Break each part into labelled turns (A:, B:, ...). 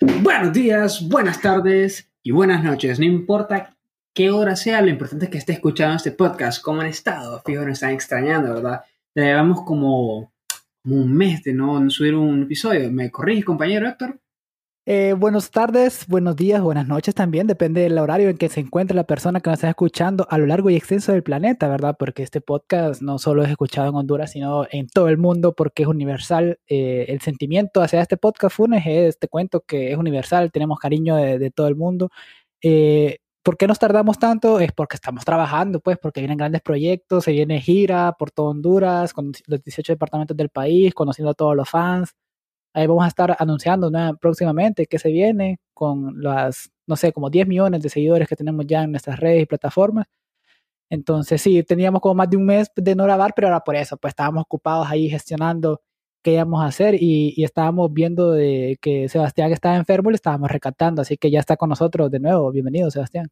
A: Buenos días, buenas tardes y buenas noches. No importa qué hora sea, lo importante es que esté escuchando este podcast. ¿Cómo han estado? Fijo, nos están extrañando, ¿verdad? Llevamos como, un mes de no subir un episodio. ¿Me corrige, compañero Héctor?
B: Eh, buenas tardes, buenos días, buenas noches también, depende del horario en que se encuentre la persona que nos está escuchando a lo largo y extenso del planeta, ¿verdad? Porque este podcast no solo es escuchado en Honduras, sino en todo el mundo porque es universal. Eh, el sentimiento hacia este podcast Funes es, te cuento que es universal, tenemos cariño de, todo el mundo. Eh, ¿Por qué nos tardamos tanto? Es porque estamos trabajando, pues, porque vienen grandes proyectos, se viene gira por todo Honduras, con los 18 departamentos del país, conociendo a todos los fans. Ahí vamos a estar anunciando próximamente que se viene con las, no sé, como 10 millones de seguidores que tenemos ya en nuestras redes y plataformas. Entonces sí, teníamos como más de un mes de no grabar, pero ahora por eso, pues estábamos ocupados ahí gestionando qué íbamos a hacer y, estábamos viendo de que Sebastián estaba enfermo y le estábamos recatando, así que ya está con nosotros de nuevo. Bienvenido, Sebastián.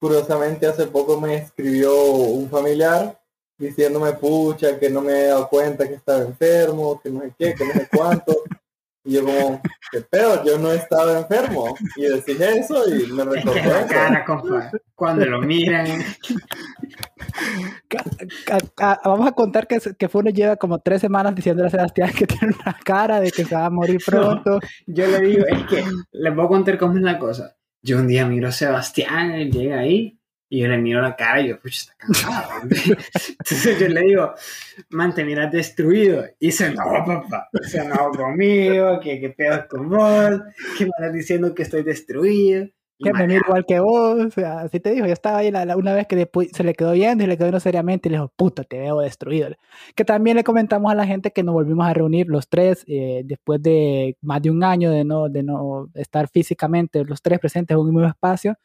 C: Curiosamente, hace poco me escribió un familiar diciéndome, pucha, que no me he dado cuenta que estaba enfermo, que no sé qué, que no sé cuánto. Y yo como, qué pedo, yo no he estado enfermo. Y decís eso y me recordó eso.
A: cara, cuando lo miran.
B: Vamos a contar que, que Funo lleva como tres semanas diciéndole a Sebastián que tiene una cara de que se va a morir pronto.
A: yo le digo, es que les voy a contar cómo es la cosa. Yo un día miro a Sebastián, él llega ahí y yo le miro la cara y yo, pucha, está cansado. Entonces yo le digo, man, te miras destruido. Y dice, no, papá, se enojó conmigo, que qué pedo con vos, que me estás diciendo que estoy destruido.
B: Que me miro igual que vos, o sea, así te dijo, yo estaba ahí la, una vez que después se le quedó viendo y le quedó viendo seriamente y le dijo, puta, te veo destruido. Que también le comentamos a la gente que nos volvimos a reunir los tres eh, después de más de un año de no, de no estar físicamente los tres presentes en un mismo espacio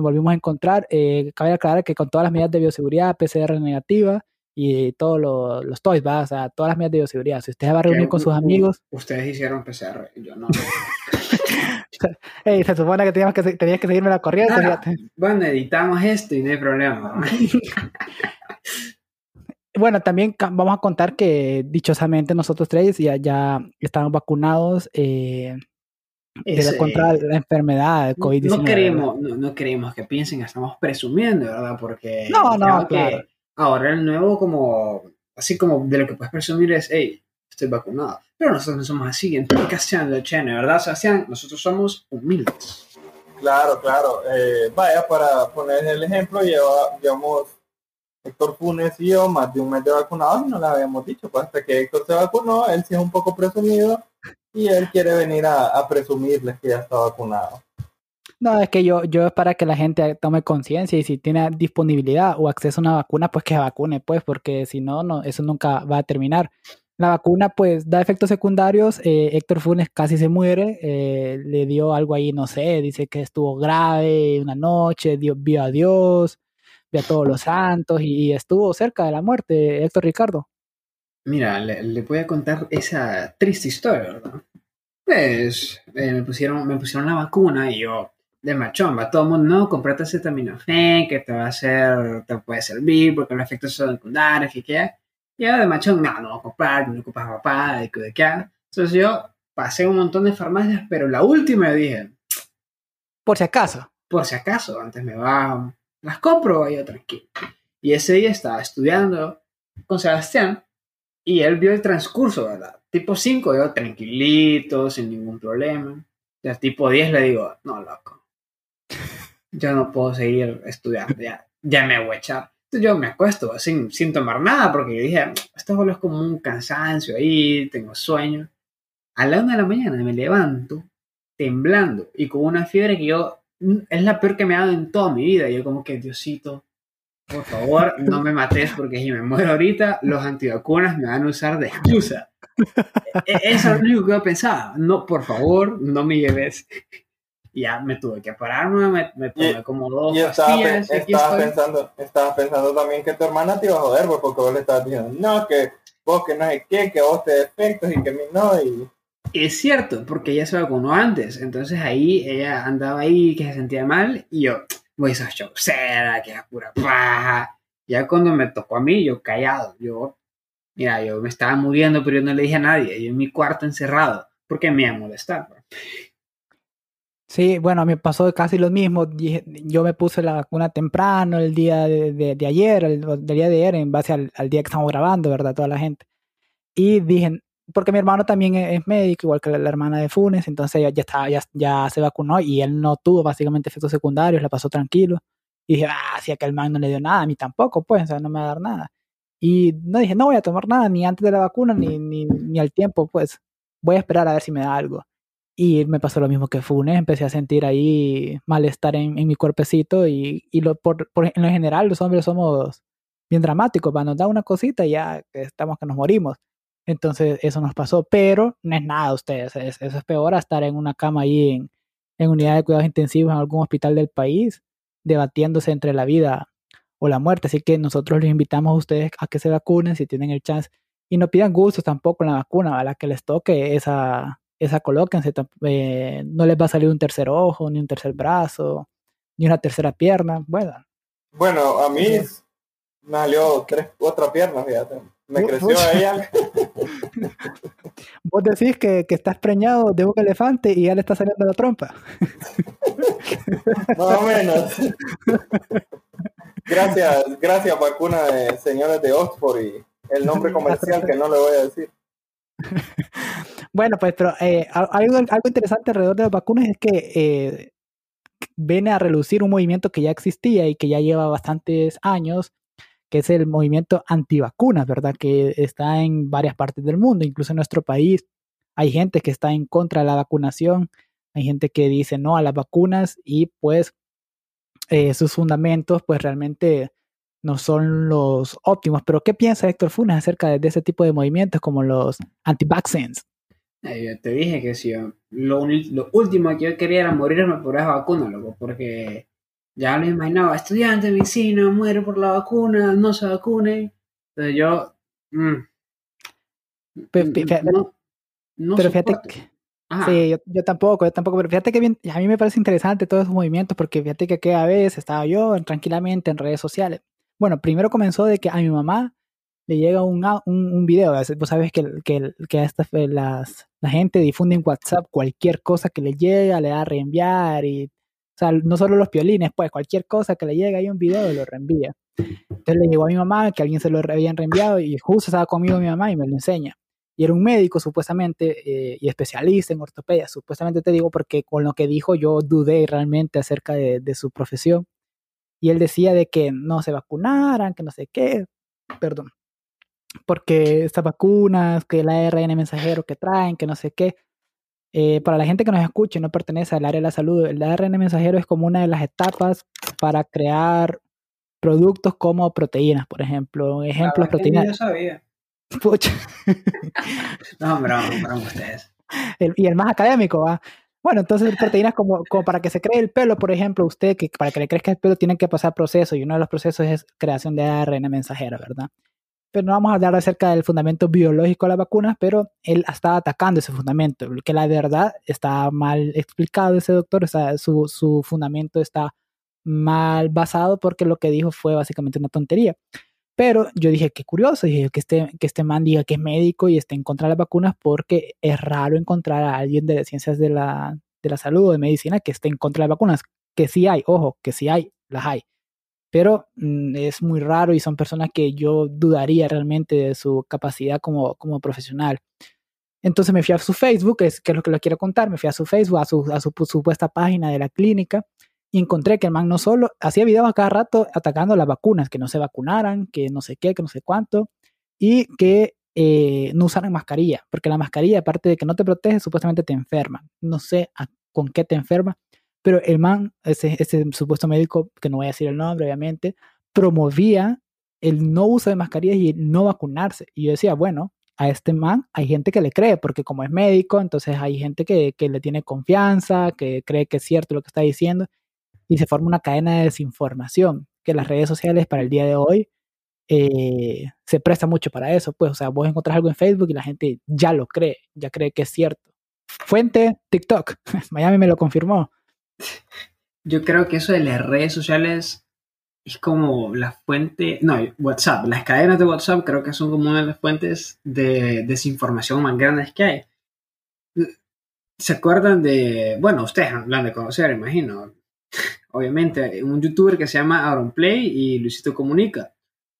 B: nos volvimos a encontrar. Eh, cabe aclarar que con todas las medidas de bioseguridad, PCR negativa y todos los, toys, ¿va? o sea, todas las medidas de bioseguridad. Si usted va a reunir con sus amigos.
A: Ustedes hicieron PCR, yo no.
B: se supone que tenías que, tenías que seguirme la corriente.
A: bueno, editamos esto y no hay problema.
B: bueno, también vamos a contar que dichosamente nosotros tres ya, ya estamos vacunados. Eh, contra la enfermedad de COVID-19.
A: No queremos, no, queremos que piensen que estamos presumiendo, ¿verdad? Porque no, no, claro. ahora el nuevo como, así como de lo que puedes presumir es, hey, estoy vacunado. Pero nosotros no somos así, en de Chene, ¿verdad, Sebastián? Nosotros somos humildes.
C: Claro, claro. Eh, vaya, para poner el ejemplo, lleva, llevamos Héctor Funes y yo más de un mes de vacunados y no le habíamos dicho, pues hasta que Héctor se vacunó, él sí es un poco presumido y él quiere venir a, presumirles que ya está vacunado.
B: No, es que yo, yo es para que la gente tome conciencia y si tiene disponibilidad o acceso a una vacuna, pues que vacune, pues, porque si no, no, eso nunca va a terminar. La vacuna, pues, da efectos secundarios. Eh, Héctor Funes casi se muere. Eh, le dio algo ahí, no sé, dice que estuvo grave una noche, vio a Dios, vio a todos los santos y estuvo cerca de la muerte, Héctor Ricardo.
A: Mira, le, voy a contar esa triste historia, ¿verdad? Pues eh, me, pusieron, me pusieron la vacuna y yo, de machomba, todo el mundo, no, comprate acetaminofén, que te va a hacer, te puede servir porque los efectos son secundarios, y qué. Yo de machón, no, no voy a comprar, no ocupas papá, de qué, de qué. Entonces yo pasé un montón de farmacias, pero la última dije,
B: por si acaso.
A: Por si acaso, antes me va, las compro y yo tranquilo. Y ese día estaba estudiando con Sebastián y él vio el transcurso, ¿verdad? Tipo 5, yo tranquilito, sin ningún problema. Ya tipo 10 le digo, no, loco. Yo no puedo seguir estudiando, ya, ya me voy a echar. Entonces yo me acuesto sin, sin tomar nada porque yo dije, esto es como un cansancio ahí, tengo sueño. A la una de la mañana me levanto temblando y con una fiebre que yo, es la peor que me ha dado en toda mi vida. Y yo como que, Diosito, por favor, no me mates porque si me muero ahorita, los antivacunas me van a usar de excusa. E, eso es lo único que yo pensaba. No, por favor, no me lleves. Ya me tuve que pararme, me, me tomé como dos
C: y estaba, estaba pensando, estaba pensando también que tu hermana te iba a joder pues, porque vos le estabas diciendo, no, que vos que no sé qué, que vos te defectos y que mí no. Y...
A: Es cierto, porque ella se vacunó antes. Entonces ahí ella andaba ahí que se sentía mal y yo, voy esa chaucera, que es pura paja. Ya cuando me tocó a mí, yo callado, yo, mira, yo me estaba muriendo, pero yo no le dije a nadie, yo en mi cuarto encerrado, porque me iba a molestar. pues.
B: Sí, bueno, me pasó casi lo mismo. Yo me puse la vacuna temprano el día de, de- de ayer, el, del día de ayer, en base al, al día que estamos grabando, ¿verdad? Toda la gente. Y dije, porque mi hermano también es, es médico, igual que la, la hermana de Funes, entonces ya, ya, estaba, ya, ya se vacunó y él no tuvo básicamente efectos secundarios, la pasó tranquilo. Y dije, ah, si aquel man no le dio nada, a mí tampoco, pues, o sea, no me va a dar nada. Y no dije, no voy a tomar nada, ni antes de la vacuna, ni, ni, ni al tiempo, pues, voy a esperar a ver si me da algo. Y me pasó lo mismo que Funes, empecé a sentir ahí malestar en, en mi cuerpecito y, y lo, por, por- en lo general los hombres somos bien dramáticos, para nos da una cosita y ya estamos que nos morimos. Entonces eso nos pasó, pero no es nada ustedes, es- eso es peor a estar en una cama ahí en, en unidad de cuidados intensivos en algún hospital del país, debatiéndose entre la vida o la muerte. Así que nosotros les invitamos a ustedes a que se vacunen si tienen el chance y no pidan gustos tampoco en la vacuna, a la que les toque esa, esa colóquense, eh, no les va a salir un tercer ojo, ni un tercer brazo, ni una tercera pierna. Bueno,
C: Bueno, a mí me salió tres, otra pierna, fíjate. Me creció ahí algo.
B: vos decís que, que estás preñado de un elefante y ya le está saliendo la trompa.
C: Más o menos. Gracias, gracias vacuna de señores de Oxford y el nombre comercial que no le voy a decir.
B: Bueno, pues, pero eh, al- algo, algo interesante alrededor de las vacunas es que eh, viene a relucir un movimiento que ya existía y que ya lleva bastantes años, que es el movimiento antivacunas, ¿verdad? Que está en varias partes del mundo, incluso en nuestro país. Hay gente que está en contra de la vacunación, hay gente que dice no a las vacunas y pues eh, sus fundamentos pues realmente no son los óptimos. Pero ¿qué piensa Héctor Funes acerca de, ese tipo de movimientos como los anti-vaccines?
A: Eh, te dije que si lo, último que yo quería era morirme por esa vacuna, porque ya me imaginaba, estudiante de medicina, muere por la vacuna, no se vacune. Entonces yo, mm, no, no
B: pero fíjate que, sí, yo, yo tampoco, yo tampoco, pero fíjate que bien, a mí me parece interesante todos esos movimientos porque fíjate que aquella vez estaba yo en- tranquilamente en redes sociales. Bueno, primero comenzó de que a mi mamá le llega un, un, un video, vos sabes que, que, que esta, las, la gente difunde en WhatsApp cualquier cosa que le llega, le da a reenviar y, sea, no solo los piolines, pues cualquier cosa que le llega hay un video lo reenvía. Entonces le llegó a mi mamá que alguien se lo habían reenviado y justo estaba conmigo mi mamá y me lo enseña y era un médico supuestamente eh, y especialista en ortopedia, supuestamente te digo porque con lo que dijo yo dudé realmente acerca de, de su profesión y él decía de que no se vacunaran, que no sé qué, perdón, porque estas vacunas, que el ARN mensajero que traen, que no sé qué, eh, para la gente que nos escuche y no pertenece al área de la salud, el ARN mensajero es como una de las etapas para crear productos como proteínas, por ejemplo, un ejemplo,
A: La verdad que ni
B: proteínas,
A: Yo sabía.
B: pucha,
A: No, broma, broma ustedes.
B: el- y el más académico, ¿va? Bueno, entonces proteínas como, como para que se cree el pelo, por ejemplo, usted, que para que le crezca el pelo tienen que pasar procesos y uno de los procesos es creación de ARN mensajero, ¿verdad? Pero no vamos a hablar acerca del fundamento biológico de las vacunas, pero él estaba atacando ese fundamento, que la verdad está mal explicado ese doctor, o sea, su, su fundamento está mal basado porque lo que dijo fue básicamente una tontería. Pero yo dije, qué curioso, dije que este, que este man diga que es médico y esté en contra de las vacunas porque es raro encontrar a alguien de ciencias de la, de la salud o de medicina que esté en contra de las vacunas. Que sí hay, ojo, que sí hay, las hay. Pero mm, es muy raro y son personas que yo dudaría realmente de su capacidad como, como profesional. Entonces me fui a su Facebook, es, que es lo que les quiero contar, me fui a su Facebook, a su, a su supuesta página de la clínica y encontré que el man no solo hacía videos a cada rato atacando las vacunas, que no se vacunaran, que no sé qué, que no sé cuánto, y que eh, no usaran mascarilla, porque la mascarilla, aparte de que no te protege, supuestamente te enferma. No sé a- con qué te enferma, pero el man, ese, ese supuesto médico, que no voy a decir el nombre, obviamente, promovía el no uso de mascarillas y el no vacunarse. Y yo decía, bueno, a este man hay gente que le cree, porque como es médico, entonces hay gente que, le tiene confianza, que cree que es cierto lo que está diciendo, y se forma una cadena de desinformación, que las redes sociales para el día de hoy eh, se presta mucho para eso, pues, o sea, vos encontrás algo en Facebook y la gente ya lo cree, ya cree que es cierto. Fuente, TikTok, Miami me lo confirmó.
A: Yo creo que eso de las redes sociales es como la fuente, no, WhatsApp, las cadenas de WhatsApp creo que son como una de las fuentes de desinformación más grandes que hay. ¿Se acuerdan de, bueno, ustedes lo han de conocer, imagino, obviamente, un youtuber que se llama Play y Luisito Comunica,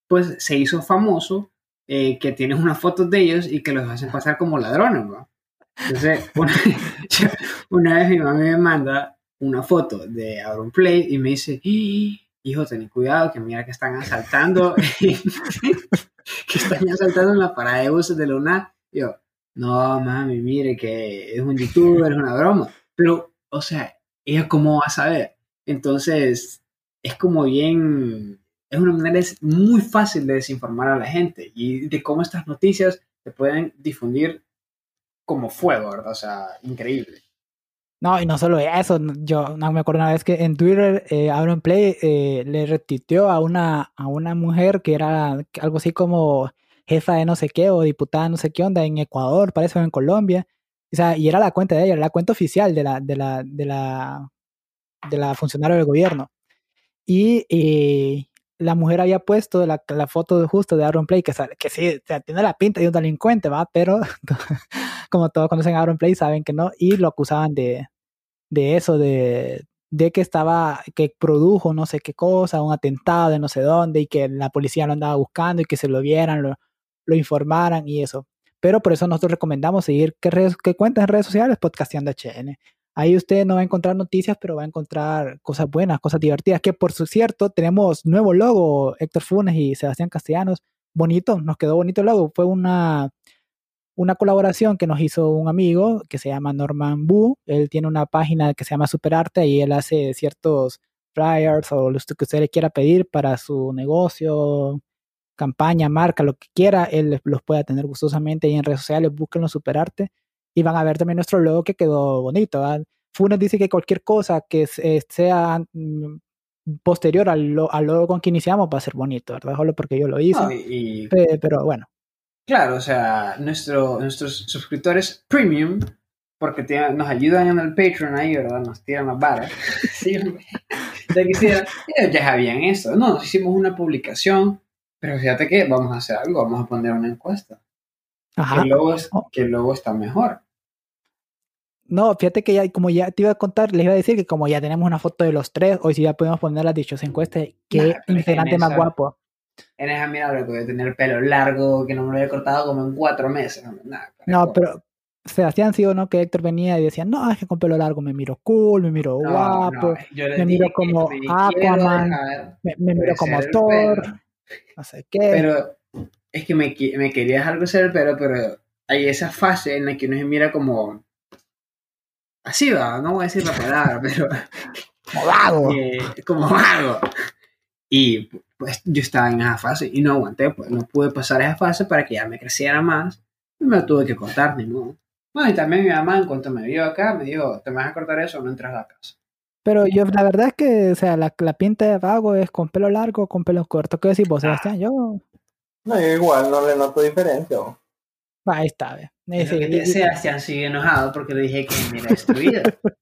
A: pues se hizo famoso eh, que tiene unas fotos de ellos y que los hacen pasar como ladrones, ¿no? Entonces, una, vez mi mamá me manda una foto de Play y me dice, hijo, ten cuidado, que mira que están asaltando, que están asaltando en la parada de buses de Luna. yo, no, mami, mire que es un youtuber, es una broma. Pero, o sea, ella cómo va a saber. Entonces, es como bien, es una manera muy fácil de desinformar a la gente y de cómo estas noticias se pueden difundir como fuego, ¿verdad? O sea, increíble.
B: No, y no solo eso, yo no me acuerdo una vez que en Twitter eh, Aaron Play eh, le retitió a una, a una mujer que era algo así como jefa de no sé qué o diputada no sé qué onda en Ecuador, parece, o en Colombia. O sea, y era la cuenta de ella, era la cuenta oficial de la, de la, de la, de la funcionaria del gobierno. Y eh, la mujer había puesto la, la foto justo de Aaron Play, que, que sí, tiene la pinta de un delincuente, ¿va? Pero como todos conocen a Play, saben que no, y lo acusaban de, de eso, de, de que estaba, que produjo no sé qué cosa, un atentado de no sé dónde, y que la policía lo andaba buscando y que se lo vieran, lo, lo informaran y eso. Pero por eso nosotros recomendamos seguir qué, redes, qué cuentas en redes sociales, Podcasteando HN. Ahí usted no va a encontrar noticias, pero va a encontrar cosas buenas, cosas divertidas. Que por cierto, tenemos nuevo logo, Héctor Funes y Sebastián Castellanos. Bonito, nos quedó bonito el logo. Fue una, una colaboración que nos hizo un amigo que se llama Norman Bu. Él tiene una página que se llama Superarte y él hace ciertos flyers o lo que usted le quiera pedir para su negocio, campaña, marca, lo que quiera, él los puede tener gustosamente y en redes sociales, búsquenlo Superarte y van a ver también nuestro logo que quedó bonito. Funes dice que cualquier cosa que eh, sea mm, posterior al, logo con que iniciamos va a ser bonito, ¿verdad? Solo porque yo lo hice. pero bueno.
A: Claro, o sea, nuestro, nuestros suscriptores premium, porque nos ayudan en el Patreon ahí, ¿verdad? Nos tiran las varas. sí, quisiera, ellos ya sabían eso. No, hicimos una publicación pero fíjate que vamos a hacer algo, vamos a poner una encuesta. Ajá. Que oh. el logo, está mejor.
B: No, fíjate que ya, como ya te iba a contar, les iba a decir que como ya tenemos una foto de los tres, hoy sí ya podemos poner las dichosas encuestas, qué integrante más guapo.
A: En esa mirada que voy a tener pelo largo, que no me lo había cortado como en cuatro meses.
B: no, pero Sebastián sí o no que Héctor venía y decía, no, es que con pelo largo me miro cool, me miro guapo, me miro como Aquaman, me, miro como Thor no sé qué.
A: Pero es que me, me querías algo hacer pero pero hay esa fase en la que uno se mira como. Así va, no voy a decir la palabra, pero.
B: Como vago.
A: Eh, como vago. Y pues yo estaba en esa fase y no aguanté, pues no pude pasar esa fase para que ya me creciera más. Y me tuve que cortar, ni modo. Bueno, y también mi mamá, en cuanto me vio acá, me dijo: Te vas a cortar eso, no entras a la casa.
B: Pero yo, la verdad es que, o sea, la, la pinta de vago es con pelo largo o con pelo corto. ¿Qué decís vos, Sebastián? Yo.
C: No, igual no le noto diferencia.
B: Ahí está, ve.
A: Sebastián sigue enojado porque le dije que me era destruido.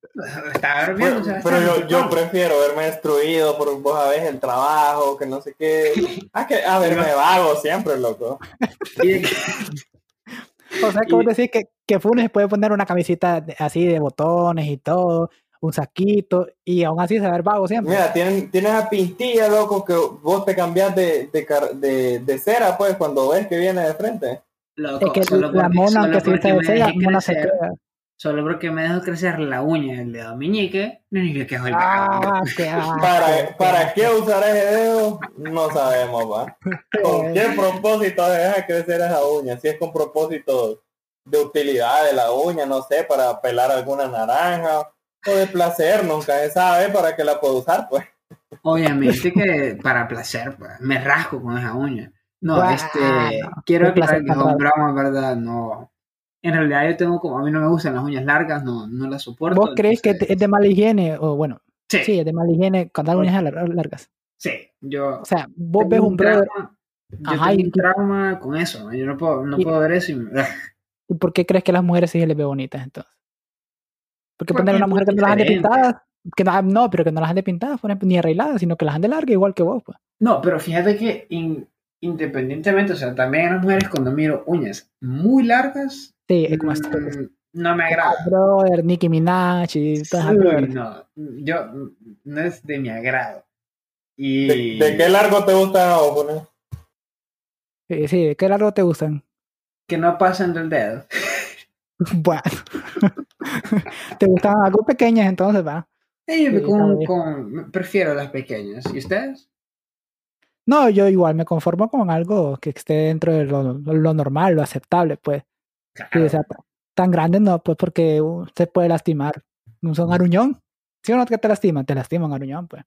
A: Estaba
C: Pero, pero yo, yo, prefiero verme destruido por vos a veces el trabajo, que no sé qué. Ah, que a verme vago siempre, loco.
B: o sea, como decir que, que Funes puede poner una camisita así de botones y todo, un saquito y aún así se ve vago siempre.
C: Mira, tienes, tienes a pintilla, loco, que vos te cambias de, de, de, cera, pues, cuando ves que viene de frente.
A: es que la mona que se de cera, mona se queda. Solo porque me dejo crecer la uña del dedo meñique, no ni que el
C: ah, ¿Para, ¿Para qué usar ese dedo? No sabemos, va. ¿Con qué propósito deja crecer esa uña? Si es con propósito de utilidad de la uña, no sé, para pelar alguna naranja de placer, nunca se sabe para qué la puedo usar, pues.
A: Obviamente que para placer, pues, me rasco con esa uña. No, este, quiero aclarar que es un broma, ¿verdad? No. En realidad yo tengo como, a mí no me gustan las uñas largas, no, no las soporto.
B: ¿Vos crees que es de mala higiene? O bueno, sí, es de mala higiene con las uñas largas.
A: Sí, yo.
B: O sea, vos ves un brother.
A: Yo tengo un trauma con eso, yo no puedo, no puedo ver eso y
B: ¿Y por qué crees que las mujeres sí se les ve bonitas entonces? Porque poner una mujer que no las ande pintadas, que no, no, pero que no las ande pintadas, ni arregladas, sino que las ande largas igual que vos, pues.
A: No, pero fíjate que independientemente, o sea, también a las mujeres cuando miro uñas muy largas,
B: sí, es como
A: mm, no me agrada.
B: Brother, Nicki Minaj y todas
A: no, yo no es de mi agrado. Y
C: ¿De, de qué largo te gusta o poner?
B: Sí, sí, ¿qué largo te gustan?
A: que no pasen del dedo.
B: Bueno. ¿Te gustan algo pequeñas entonces, va? Sí,
A: con- con- prefiero las pequeñas. ¿Y ustedes?
B: No, yo igual me conformo con algo que esté dentro de lo, lo normal, lo aceptable, pues.
A: Claro.
B: o sea, ta- tan grande no, pues porque se puede lastimar. Un son aruñón. ¿Sí o no que te lastiman? Te lastiman aruñón, pues.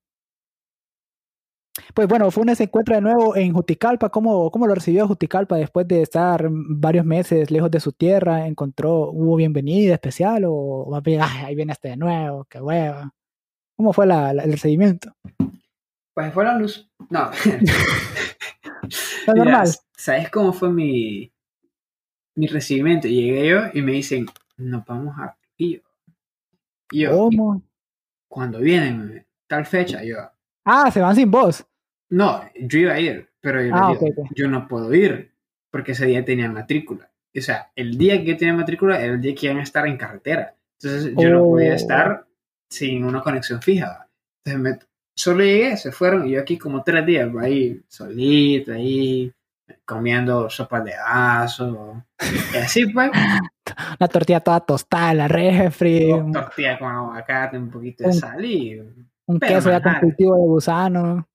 B: Pues bueno, Funes se encuentra de nuevo en Juticalpa. ¿Cómo, ¿Cómo lo recibió Juticalpa después de estar varios meses lejos de su tierra? ¿Encontró, hubo bienvenida especial o más bien, "Ay, ahí viene este de nuevo, qué hueva? ¿Cómo fue la- la- el recibimiento?
A: Pues fue la luz. No.
B: ¿Lo
A: Mira,
B: normal?
A: ¿Sabes cómo fue mi, mi recibimiento? Llegué yo y me dicen, nos vamos a Río. Y yo, "¿Y
B: ¿Cómo?
A: cuando vienen? Tal fecha. Yo,
B: Ah, se van sin voz.
A: no, yo iba a ir, pero yo,
B: Ah,
A: digo, yo no puedo ir porque ese día tenía matrícula. O sea, el día que yo tenía matrícula era el día que iban a estar en carretera. Entonces yo no podía
B: Oh.
A: estar sin una conexión fija. Entonces me, solo llegué, se fueron y yo aquí como tres días ¿va? ahí solito, ahí comiendo sopa de vaso. Y así pues,
B: La tortilla toda tostada, la refri, un,
A: tortilla con aguacate, un poquito de sal y
B: un queso ya con cultivo de gusano.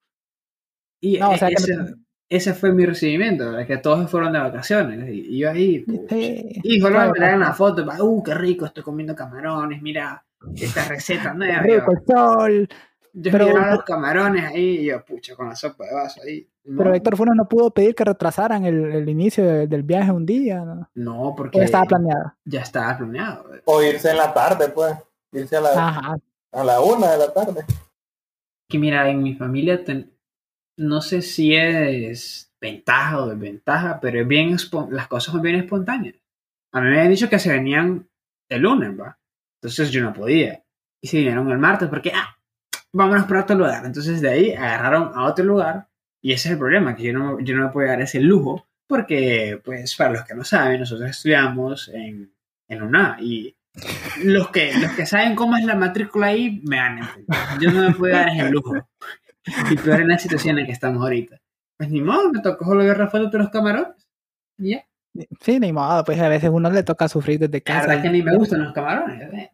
A: Y
B: No, o
A: e-
B: sea
A: ese,
B: no-
A: ese fue mi recibimiento, ¿verdad? que todos se fueron de vacaciones. Y, yo ahí.
B: Sí.
A: y solo
B: claro,
A: me traen la foto, uh, qué rico, estoy comiendo camarones, mira, esta receta nueva. Yo,
B: Rico el sol.
A: Yo
B: pero-
A: miraba los camarones ahí y yo, pucha, con la sopa de vaso ahí. No,
B: Pero Héctor Funes no pudo pedir que retrasaran el, el inicio de- del viaje un día. ¿no?
A: no, porque
B: ya estaba planeado.
A: ya estaba planeado.
C: O irse en la tarde, pues. Irse a la,
B: Ajá.
C: a la una de la tarde.
A: Que mira, en mi familia, ten- no sé si es ventaja o desventaja, pero es bien, las cosas son bien espontáneas. A mí me habían dicho que se venían el lunes, ¿va? Entonces yo no podía. Y se vinieron el martes porque, ah, vámonos para otro lugar. Entonces de ahí agarraron a otro lugar. Y ese es el problema, que yo no, yo no me puedo dar ese lujo porque, pues, para los que no saben, nosotros estudiamos en, en UNA y los que, los que saben cómo es la matrícula ahí me van a entender. Yo no me puedo dar ese lujo. Y peor en la situación en la que estamos ahorita. Pues ni modo, me tocó solo ver la foto de los camarones. Y ya.
B: Sí, ni modo, pues a veces uno le toca sufrir desde
A: La
B: casa.
A: verdad que ni me gustan los camarones. ¿eh?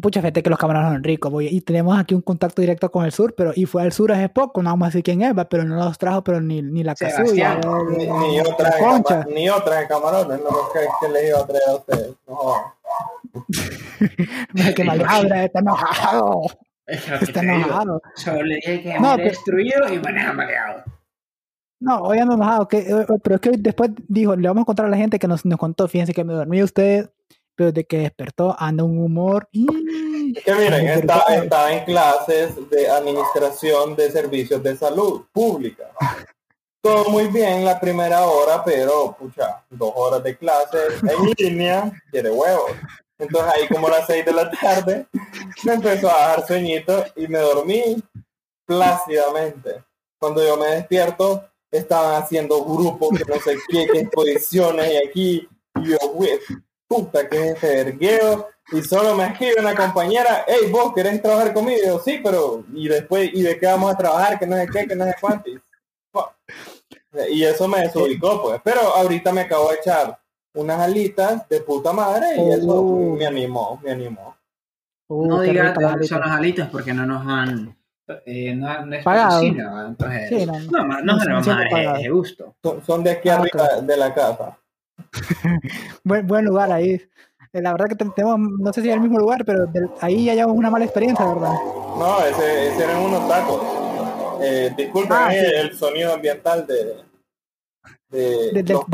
B: Pucha, fíjate que los camarones son ricos, voy- y tenemos aquí un contacto directo con el sur, pero y fue al sur hace poco, no vamos a decir quién es, va, pero no los trajo, pero ni, ni la casulla.
C: Ni, ni yo
B: la
C: traje
B: concha.
C: cama- ni yo traje camarones, no que, que les iba a traer a ustedes. No,
B: que malabra, está enojado,
A: Es que
B: está enojado.
A: Solo le dije que
B: No,
A: destruido y maneja maleado.
B: No, hoy ando enojado, que, eh, pero es que hoy después dijo, le vamos a contar a la gente que nos, nos contó, fíjense que me dormí usted, pero de que despertó anda un humor. y-
C: Es que miren, está- estaba en clases de administración de servicios de salud pública. Todo muy bien la primera hora, pero pucha, dos horas de clase en línea, quiere huevos. Entonces ahí como a las seis de la tarde me empezó a dar sueñito y me dormí plácidamente. Cuando yo me despierto, estaban haciendo grupos que no sé qué, qué exposiciones y aquí, y yo, güey, puta, que es este vergueo. Y solo me escribe una compañera, hey, vos querés trabajar conmigo, y yo, sí, pero, y después, ¿y de qué vamos a trabajar? Que no sé qué, que no sé cuánto. Y, eso me desubicó, pues. Pero ahorita me acabo de echar unas alitas de puta madre y eso
B: Oh.
C: me animó, me animó.
B: Uh,
A: no digas de dónde son las alitas porque no nos han. Eh, no, no es
B: Pagado. no,
A: no,
B: no.
A: no,
B: pagado.
A: ese gusto.
C: Son, son de aquí
B: Ah,
C: arriba
B: claro.
C: de la casa.
B: Buen, buen lugar ahí. Eh, La verdad que te- tenemos, no sé si es el mismo lugar, pero del- ahí ya llevamos una mala experiencia, ¿verdad?
C: No, ese, ese eran unos tacos. Eh, disculpen
B: Ah,
C: eh,
B: sí.
C: el sonido ambiental de, de,
B: De- de-
C: los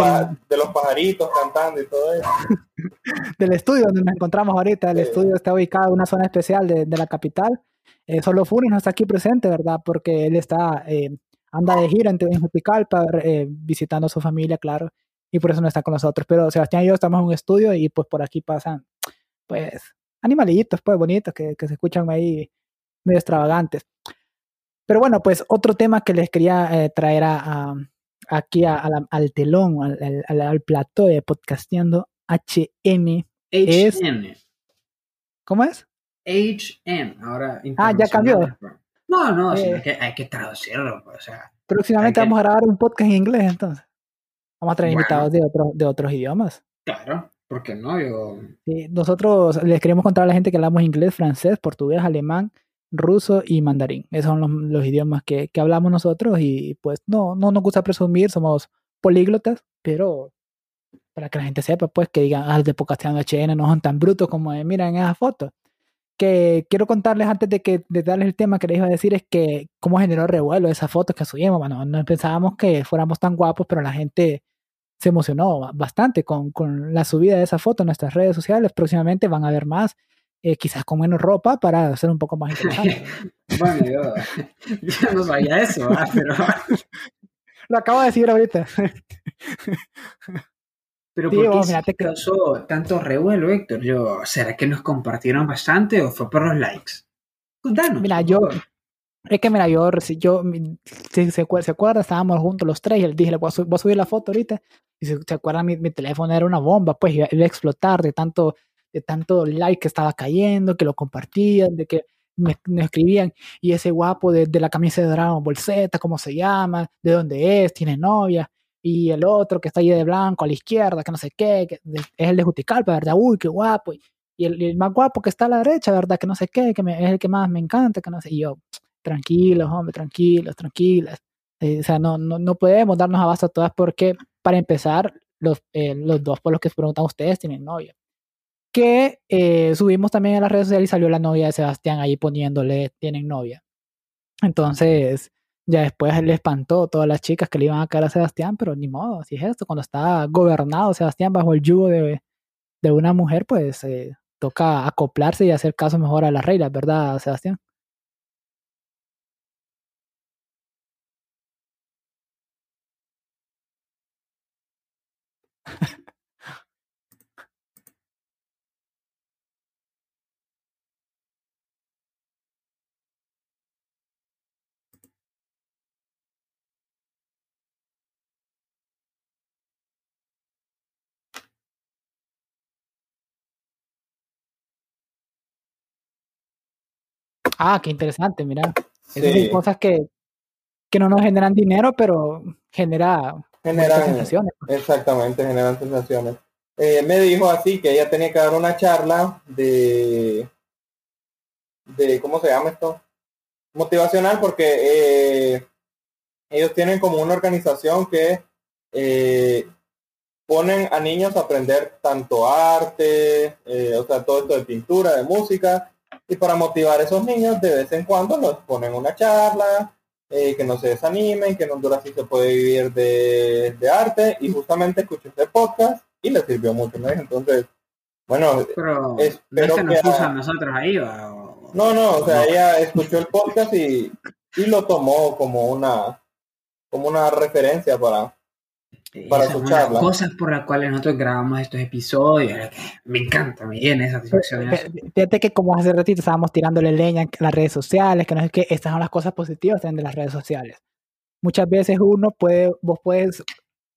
C: de los pajaritos cantando y todo eso.
B: Del estudio donde nos encontramos ahorita. El
C: Sí.
B: estudio está ubicado en una zona especial de, de la capital. Eh, solo Funes no está aquí presente, ¿verdad? Porque él está, eh, anda de gira en, en Juticalpa, eh, visitando a su familia, claro. Y por eso no está con nosotros. Pero Sebastián y yo estamos en un estudio y pues por aquí pasan, pues, animalitos, pues, bonitos, que, que se escuchan ahí medio extravagantes. Pero bueno, pues otro tema que les quería eh, traer a, a- aquí a- a la- al telón, al, al, plató de podcasteando, HN. Es-
A: HN.
B: ¿Cómo es?
A: HN. Ahora.
B: Ah, ya cambió.
A: internacional. No, no,
B: Eh.
A: sino que hay que traducirlo. pues, O sea,
B: Próximamente
A: que-
B: vamos a grabar un podcast en inglés, entonces. Vamos a traer
A: Bueno.
B: invitados de, otros de otros idiomas.
A: claro. ¿Por qué no? Yo.
B: Sí, nosotros les queremos contar a la gente que hablamos inglés, francés, portugués, alemán, ruso y mandarín. Esos son los, los idiomas que, que hablamos nosotros y pues no, no nos gusta presumir, somos políglotas, pero para que la gente sepa, pues que digan, ah, de Podcasteando HN no son tan brutos como de, miren esa foto. Que quiero contarles antes de que de darles el tema que les iba a decir es que cómo generó revuelo esa foto que subimos. Bueno, no pensábamos que fuéramos tan guapos, pero la gente se emocionó ba- bastante con, con la subida de esa foto en nuestras redes sociales. Próximamente van a ver más, eh, quizás con menos ropa para hacer un poco más interesante.
A: Bueno, yo, yo no sabía eso, ¿verdad? pero,
B: Lo acabo de decir ahorita.
A: pero ¿por qué sí
B: que-
A: causó tanto revuelo, Héctor? Yo, ¿Será que nos compartieron bastante o fue por los likes? Contanos.
B: Mira, yo-. Es que mira, yo, reci- yo si se, acuer- se acuerda, estábamos juntos los tres y le dije, le voy a, voy a subir la foto ahorita. Y si se acuerdan, mi, mi teléfono era una bomba, pues iba, iba a explotar de tanto, de tanto like que estaba cayendo, que lo compartían, de que me, me escribían, y ese guapo de, de la camisa de Dragon Ball Z, ¿cómo se llama? ¿De dónde es? ¿Tiene novia? Y el otro que está ahí de blanco a la izquierda, que no sé qué, que es el de Juticalpa, ¿verdad? Uy, qué guapo. Y, el, el más guapo que está a la derecha, ¿verdad? Que no sé qué, que me- es el que más me encanta, que no sé. Y yo, tranquilos, hombre, tranquilos, tranquilas. Eh, o sea, no, no, no podemos darnos abasto a todas porque, para empezar, los, eh, los dos por los que se preguntan ustedes tienen novia. Que eh, subimos también a las redes sociales y salió la novia de Sebastián ahí poniéndole, tienen novia. Entonces, ya después le espantó todas las chicas que le iban a caer a Sebastián, pero ni modo, así es esto. Cuando está gobernado Sebastián bajo el yugo de, de una mujer, pues eh, toca acoplarse y hacer caso mejor a las reglas, ¿verdad, Sebastián? Ah, qué interesante, mira. Esas
C: Sí.
B: son cosas que, que no nos generan dinero, pero genera
C: Generan,
B: sensaciones. pues.
C: exactamente, generan sensaciones. Eh, me dijo así que ella tenía que dar una charla de, de ¿cómo se llama esto? Motivacional porque eh, ellos tienen como una organización que eh, ponen a niños a aprender tanto arte, eh, o sea, todo esto de pintura, de música, y para motivar a esos niños de vez en cuando los ponen una charla, eh, que no se desanimen, que en Honduras sí se puede vivir de, de arte, y justamente escuché este podcast y le sirvió mucho, ¿no? Entonces, bueno,
A: Pero
C: espero
A: es que nos
C: que a
A: nosotros ahí. O-
C: no, no, o sea,
A: No.
C: ella escuchó el podcast y, y lo tomó como una como una referencia para para
A: Esas son las cosas por las cuales nosotros grabamos estos episodios. Me encanta, me llena esa satisfacción.
B: Fí- Fíjate que como hace ratito estábamos tirándole leña en las redes sociales, que no es que estas son las cosas positivas también de las redes sociales. Muchas veces uno puede, vos puedes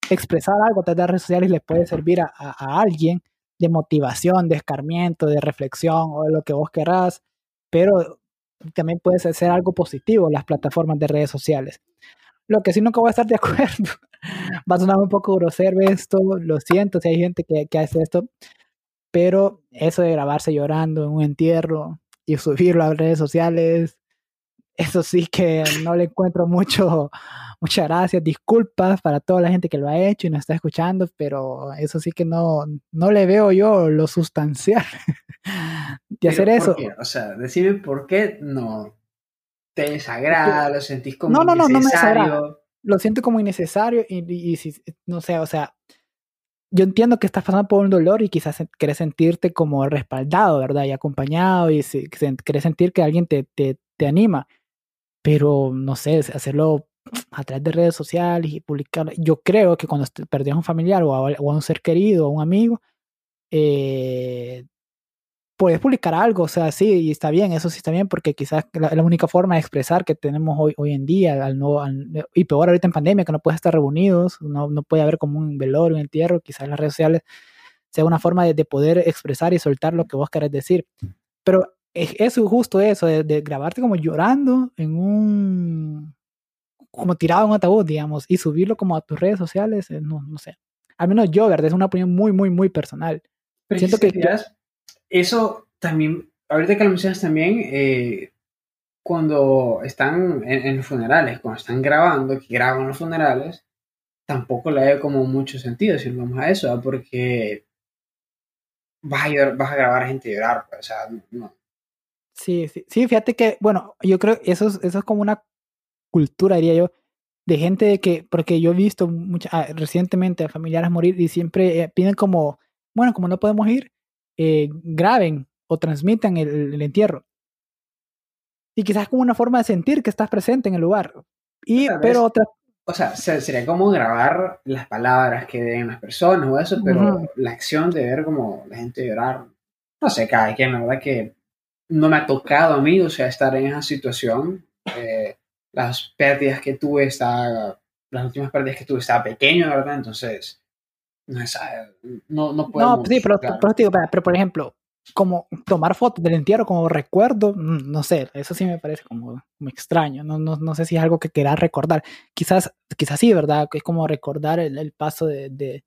B: expresar algo a través de las redes sociales y le puede servir a, a- a alguien de motivación, de escarmiento, de reflexión o de lo que vos querrás, pero también puedes hacer algo positivo en las plataformas de redes sociales. Lo que sí nunca voy a estar de acuerdo, va a sonar un poco grosero esto, lo siento si hay gente que, que hace esto, pero eso de grabarse llorando en un entierro y subirlo a redes sociales, eso sí que no le encuentro mucho, muchas gracias, disculpas para toda la gente que lo ha hecho y nos está escuchando, pero eso sí que no, no le veo yo lo sustancial de hacer
A: ¿por
B: eso.
A: qué? O sea, decime por qué no te desagrada, lo sentís como
B: No, no, no, no me
A: innecesario.
B: desagrada. Lo siento como innecesario y, y- y si, no sé, o sea, yo entiendo que estás pasando por un dolor y quizás querés sentirte como respaldado, ¿verdad? Y acompañado y si, querés sentir que alguien te, te, te anima, pero no sé, hacerlo a través de redes sociales y publicarlo. Yo creo que cuando perdés a un familiar o a, o a un ser querido o a un amigo, eh, puedes publicar algo, o sea, sí, y está bien, eso sí está bien, porque quizás la, la única forma de expresar que tenemos hoy, hoy en día, al no, al- y peor ahorita en pandemia, que no puedes estar reunidos, no, no puede haber como un velorio, un entierro, quizás las redes sociales sea una forma de, de poder expresar y soltar lo que vos querés decir. Pero es, es justo eso, de, de grabarte como llorando en un, como tirado en un ataúd, digamos, y subirlo como a tus redes sociales, eh, no, no sé. Al menos yo, ¿verdad? Es una opinión muy, muy, muy personal.
A: Pero
B: Siento
A: si
B: que-
A: eso también, ahorita que lo mencionas también, eh, cuando están en, los funerales, cuando están grabando, que graban los funerales, tampoco le hay como mucho sentido si vamos a eso, porque vas a, llorar- vas a grabar a gente llorar, pues, o sea, no.
B: Sí, sí, sí, fíjate que, bueno, yo creo que eso es, eso es como una cultura, diría yo, de gente de que, porque yo he visto mucha, ah, recientemente a familiares morir y siempre eh, piden como, bueno, como no podemos ir, eh, graben o transmitan el, el entierro. Y quizás como una forma de sentir que estás presente en el lugar. Y, pero otra,
A: O sea, se- sería como grabar las palabras que den las personas o eso, pero la acción de ver como la gente llorar, no sé, cada quien, la verdad que no me ha tocado a mí, o sea, estar en esa situación. Eh, las pérdidas que tuve, estaba, las últimas pérdidas que tuve, estaba pequeño, ¿verdad? Entonces, no, es, ah, no, no podemos.
B: no, sí, pero,
A: claro.
B: pero digo, por ejemplo, como tomar fotos del entierro como recuerdo, mm, no sé, eso sí me parece como, como extraño, no, no, no sé si es algo que quieras recordar. Quizás, quizás sí, ¿verdad? Que es como recordar el, el paso de, de,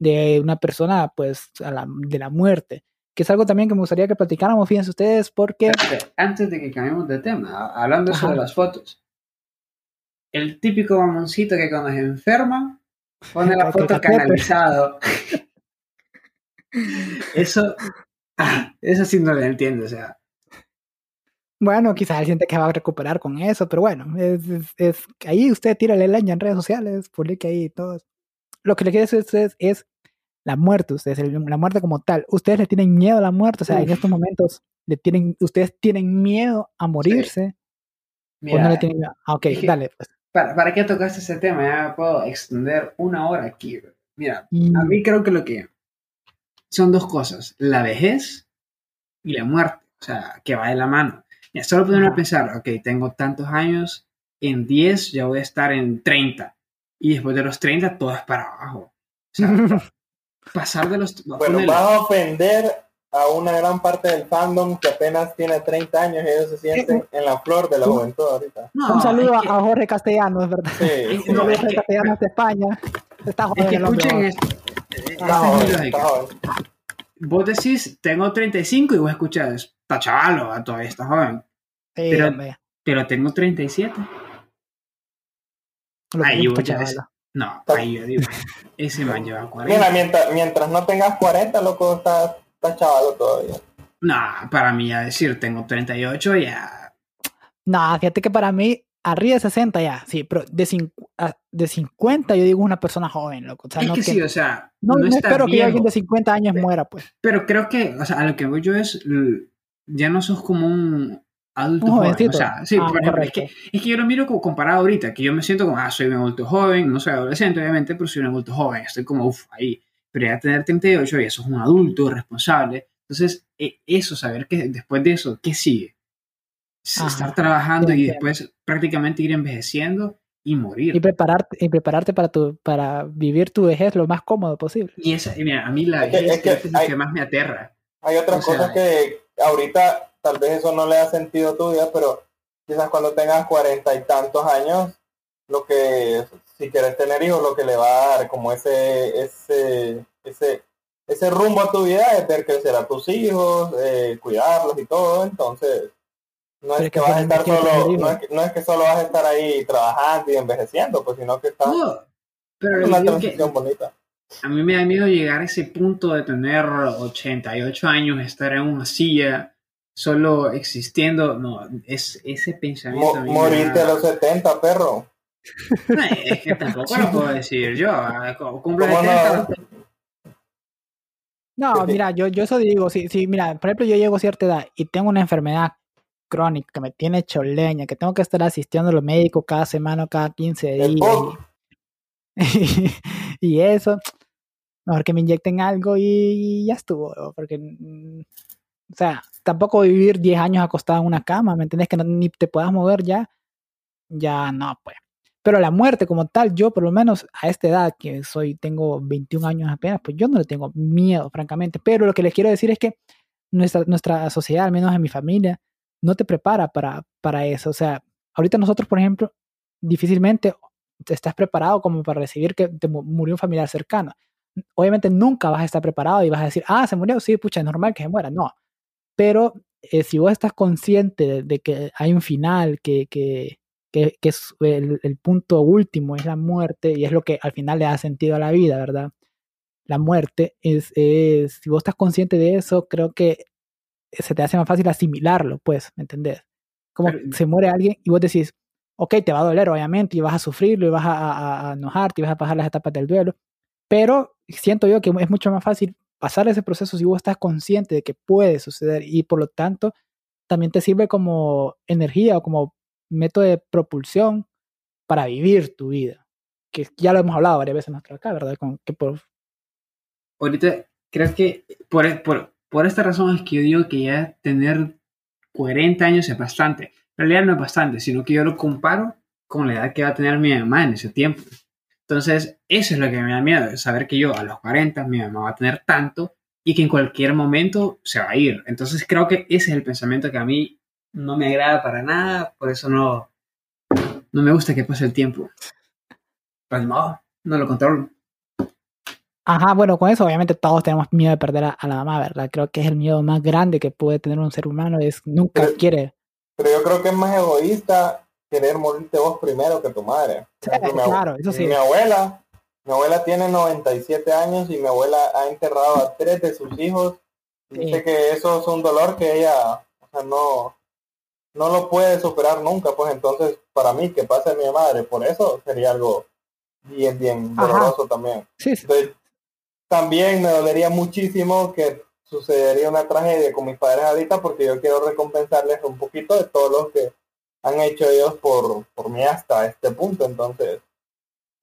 B: de una persona, pues, a la, de la muerte. Que es algo también que me gustaría que platicáramos, fíjense ustedes, porque...
A: Antes de que cambiemos de tema, hablando
B: Ajá.
A: sobre las fotos, el típico mamoncito que cuando se enferma pone la foto canalizado. Eso, eso sí no lo entiendo, o sea,
B: Bueno, quizás él siente que va a recuperar con eso, pero bueno, es, es, es- ahí usted tírale leña en redes sociales, publique ahí todo. Lo que le quiero decir a ustedes es la muerte, ustedes, la muerte como tal. Ustedes le tienen miedo a la muerte, o sea, en
A: Uf.
B: estos momentos le tienen, ustedes tienen miedo a morirse o no
A: mira,
B: le tienen miedo. Ah, ok, dale, pues.
A: ¿Para, ¿para qué tocaste ese tema? Ya me puedo extender una hora aquí. Mira,
B: Y-
A: a mí creo que lo que son dos cosas, la vejez y la muerte, o sea, que va de la mano. Mira, solo
B: Ajá.
A: pensar, ok, tengo tantos años, en 10 ya voy a estar en 30, y después de los 30 todo es para abajo. O sea, pa- pasar de los...
C: Bueno, vas a ofender a una gran parte del fandom que apenas tiene 30 años y ellos se sienten en la flor de la juventud ahorita.
A: no,
B: un saludo
A: es que-
B: a Jorge Castellanos, ¿verdad?
C: Sí,
A: no, es
B: Jorge
A: que-
B: Castellanos de España. Está
A: es
B: joven
A: que
B: el hombre,
A: escuchen esto. Esta
C: está
A: es mi
C: joven,
A: lógica.
C: está joven.
A: Vos decís, tengo 35 y vos escuchás, está chavalo, todavía está joven,
B: Sí,
A: pero-
B: hombre,
A: pero tengo 37.
B: lo
A: Ay,
B: que
A: vos ya es-. No, ahí yo digo, ese man lleva 40.
C: Mira, mientras, mientras no tengas 40, loco, estás está chavalo todavía.
A: No, para mí ya decir tengo 38 ya.
B: No, fíjate que para mí, arriba de 60 ya, sí, pero de, cincu- a- de 50 yo digo una persona joven, loco. O sea,
A: es
B: no,
A: que
B: que-
A: sí, o sea,
B: no,
A: no,
B: no espero que
A: viejo,
B: alguien de 50 años muera, pues.
A: pero creo que, o sea, a lo que voy yo es, ya no sos como un adulto
B: Un
A: joven,
B: jovencito.
A: o sea, sí,
B: Ah,
A: por ejemplo, es que, es que yo lo miro como comparado ahorita, que yo me siento como, ah, soy un adulto joven, no soy adolescente, obviamente, pero soy un adulto joven, estoy como, uff, ahí, pero ya tener 38 ya sos un adulto responsable, entonces, e- eso, saber que después de eso, ¿qué sigue?
B: Ajá,
A: Estar trabajando y después prácticamente ir envejeciendo y morir.
B: Y prepararte, y prepararte para, tu, para vivir tu vejez lo más cómodo posible.
A: Y esa, y mira, a mí la
C: Es que-
A: vejez
C: es que
A: creo que es lo
C: hay-
A: que más me aterra.
C: Hay otras
A: O sea,
C: cosas que ahorita tal vez eso no le da sentido a tu vida, pero quizás cuando tengas cuarenta y tantos años, lo que, si quieres tener hijos, lo que le va a dar como ese, ese, ese, ese rumbo a tu vida es ver crecer a tus hijos, eh, cuidarlos y todo, entonces no es
B: es
C: que
B: que
C: vas a estar solo, no es, que, no es que solo vas a estar ahí trabajando y envejeciendo, pues sino que estás
A: No, pero le
C: una transición bonita.
A: a mí me da miedo llegar a ese punto de tener 88 años, estar en una silla, solo existiendo. No, es ese pensamiento.
C: Mo- morirte a los 70, perro.
A: No, es que tampoco lo puedo decir yo. como Cumplo
C: ¿Cómo
A: 70,
C: no?
B: Mira, yo, yo eso digo, si, si, mira, por ejemplo, yo llego a cierta edad y tengo una enfermedad crónica que me tiene choleña, que tengo que estar asistiendo a los médicos cada semana o cada 15
C: El
B: días. Y, y eso, mejor que me inyecten algo y, ya estuvo, ¿no? porque, mm, o sea, tampoco vivir 10 años acostado en una cama, ¿me entiendes? Que no- ni te puedas mover ya, ya no, pues. Pero la muerte como tal, yo por lo menos a esta edad, que soy, tengo 21 años apenas, pues yo no le tengo miedo, francamente. Pero lo que les quiero decir es que nuestra, nuestra sociedad, al menos en mi familia, no te prepara para, para eso. O sea, ahorita nosotros, por ejemplo, difícilmente estás preparado como para recibir que te murió un familiar cercano. Obviamente nunca vas a estar preparado y vas a decir, ah, se murió, sí, pucha, es normal que se muera. No. Pero eh, si vos estás consciente de, que hay un final, que, que, que, es el, punto último, es la muerte, y es lo que al final le da sentido a la vida, ¿verdad? La muerte, es, es, si vos estás consciente de eso, creo que se te hace más fácil asimilarlo, pues, ¿me entendés? Como se muere alguien y vos decís, ok, te va a doler, obviamente, y vas a sufrirlo, y vas a, a, enojarte, y vas a pasar las etapas del duelo, pero siento yo que es mucho más fácil pasar ese proceso si vos estás consciente de que puede suceder y por lo tanto también te sirve como energía o como método de propulsión para vivir tu vida. Que ya lo hemos hablado varias veces nosotros acá, ¿verdad? Con, que por...
A: Ahorita, creo que por, por, por esta razón es que yo digo que ya tener 40 años es bastante. En realidad no es bastante, sino que yo lo comparo con la edad que va a tener mi mamá en ese tiempo. Entonces, eso es lo que me da miedo, saber que yo a los 40 mi mamá va a tener tanto y que en cualquier momento se va a ir. Entonces, creo que ese es el pensamiento que a mí no me agrada para nada, por eso no, no me gusta que pase el tiempo. Pues no, no lo controlo.
B: Ajá, bueno, con eso obviamente todos tenemos miedo de perder a, la mamá, ¿verdad? Creo que es el miedo más grande que puede tener un ser humano, es nunca quiere.
C: Pero yo creo que es más egoísta querer morirte vos primero que tu madre.
B: claro, eso sí.
C: Mi abuela, mi abuela tiene 97 años y mi abuela ha enterrado a tres de sus hijos. Dice que eso es un dolor que ella, o sea, no, no lo puede superar nunca, pues entonces para mí que pase mi madre por eso sería algo bien, bien doloroso también.
B: Sí,
C: también me dolería muchísimo que sucedería una tragedia con mis padres ahorita porque yo quiero recompensarles un poquito de todo lo que han hecho ellos por, por mí hasta este punto. Entonces,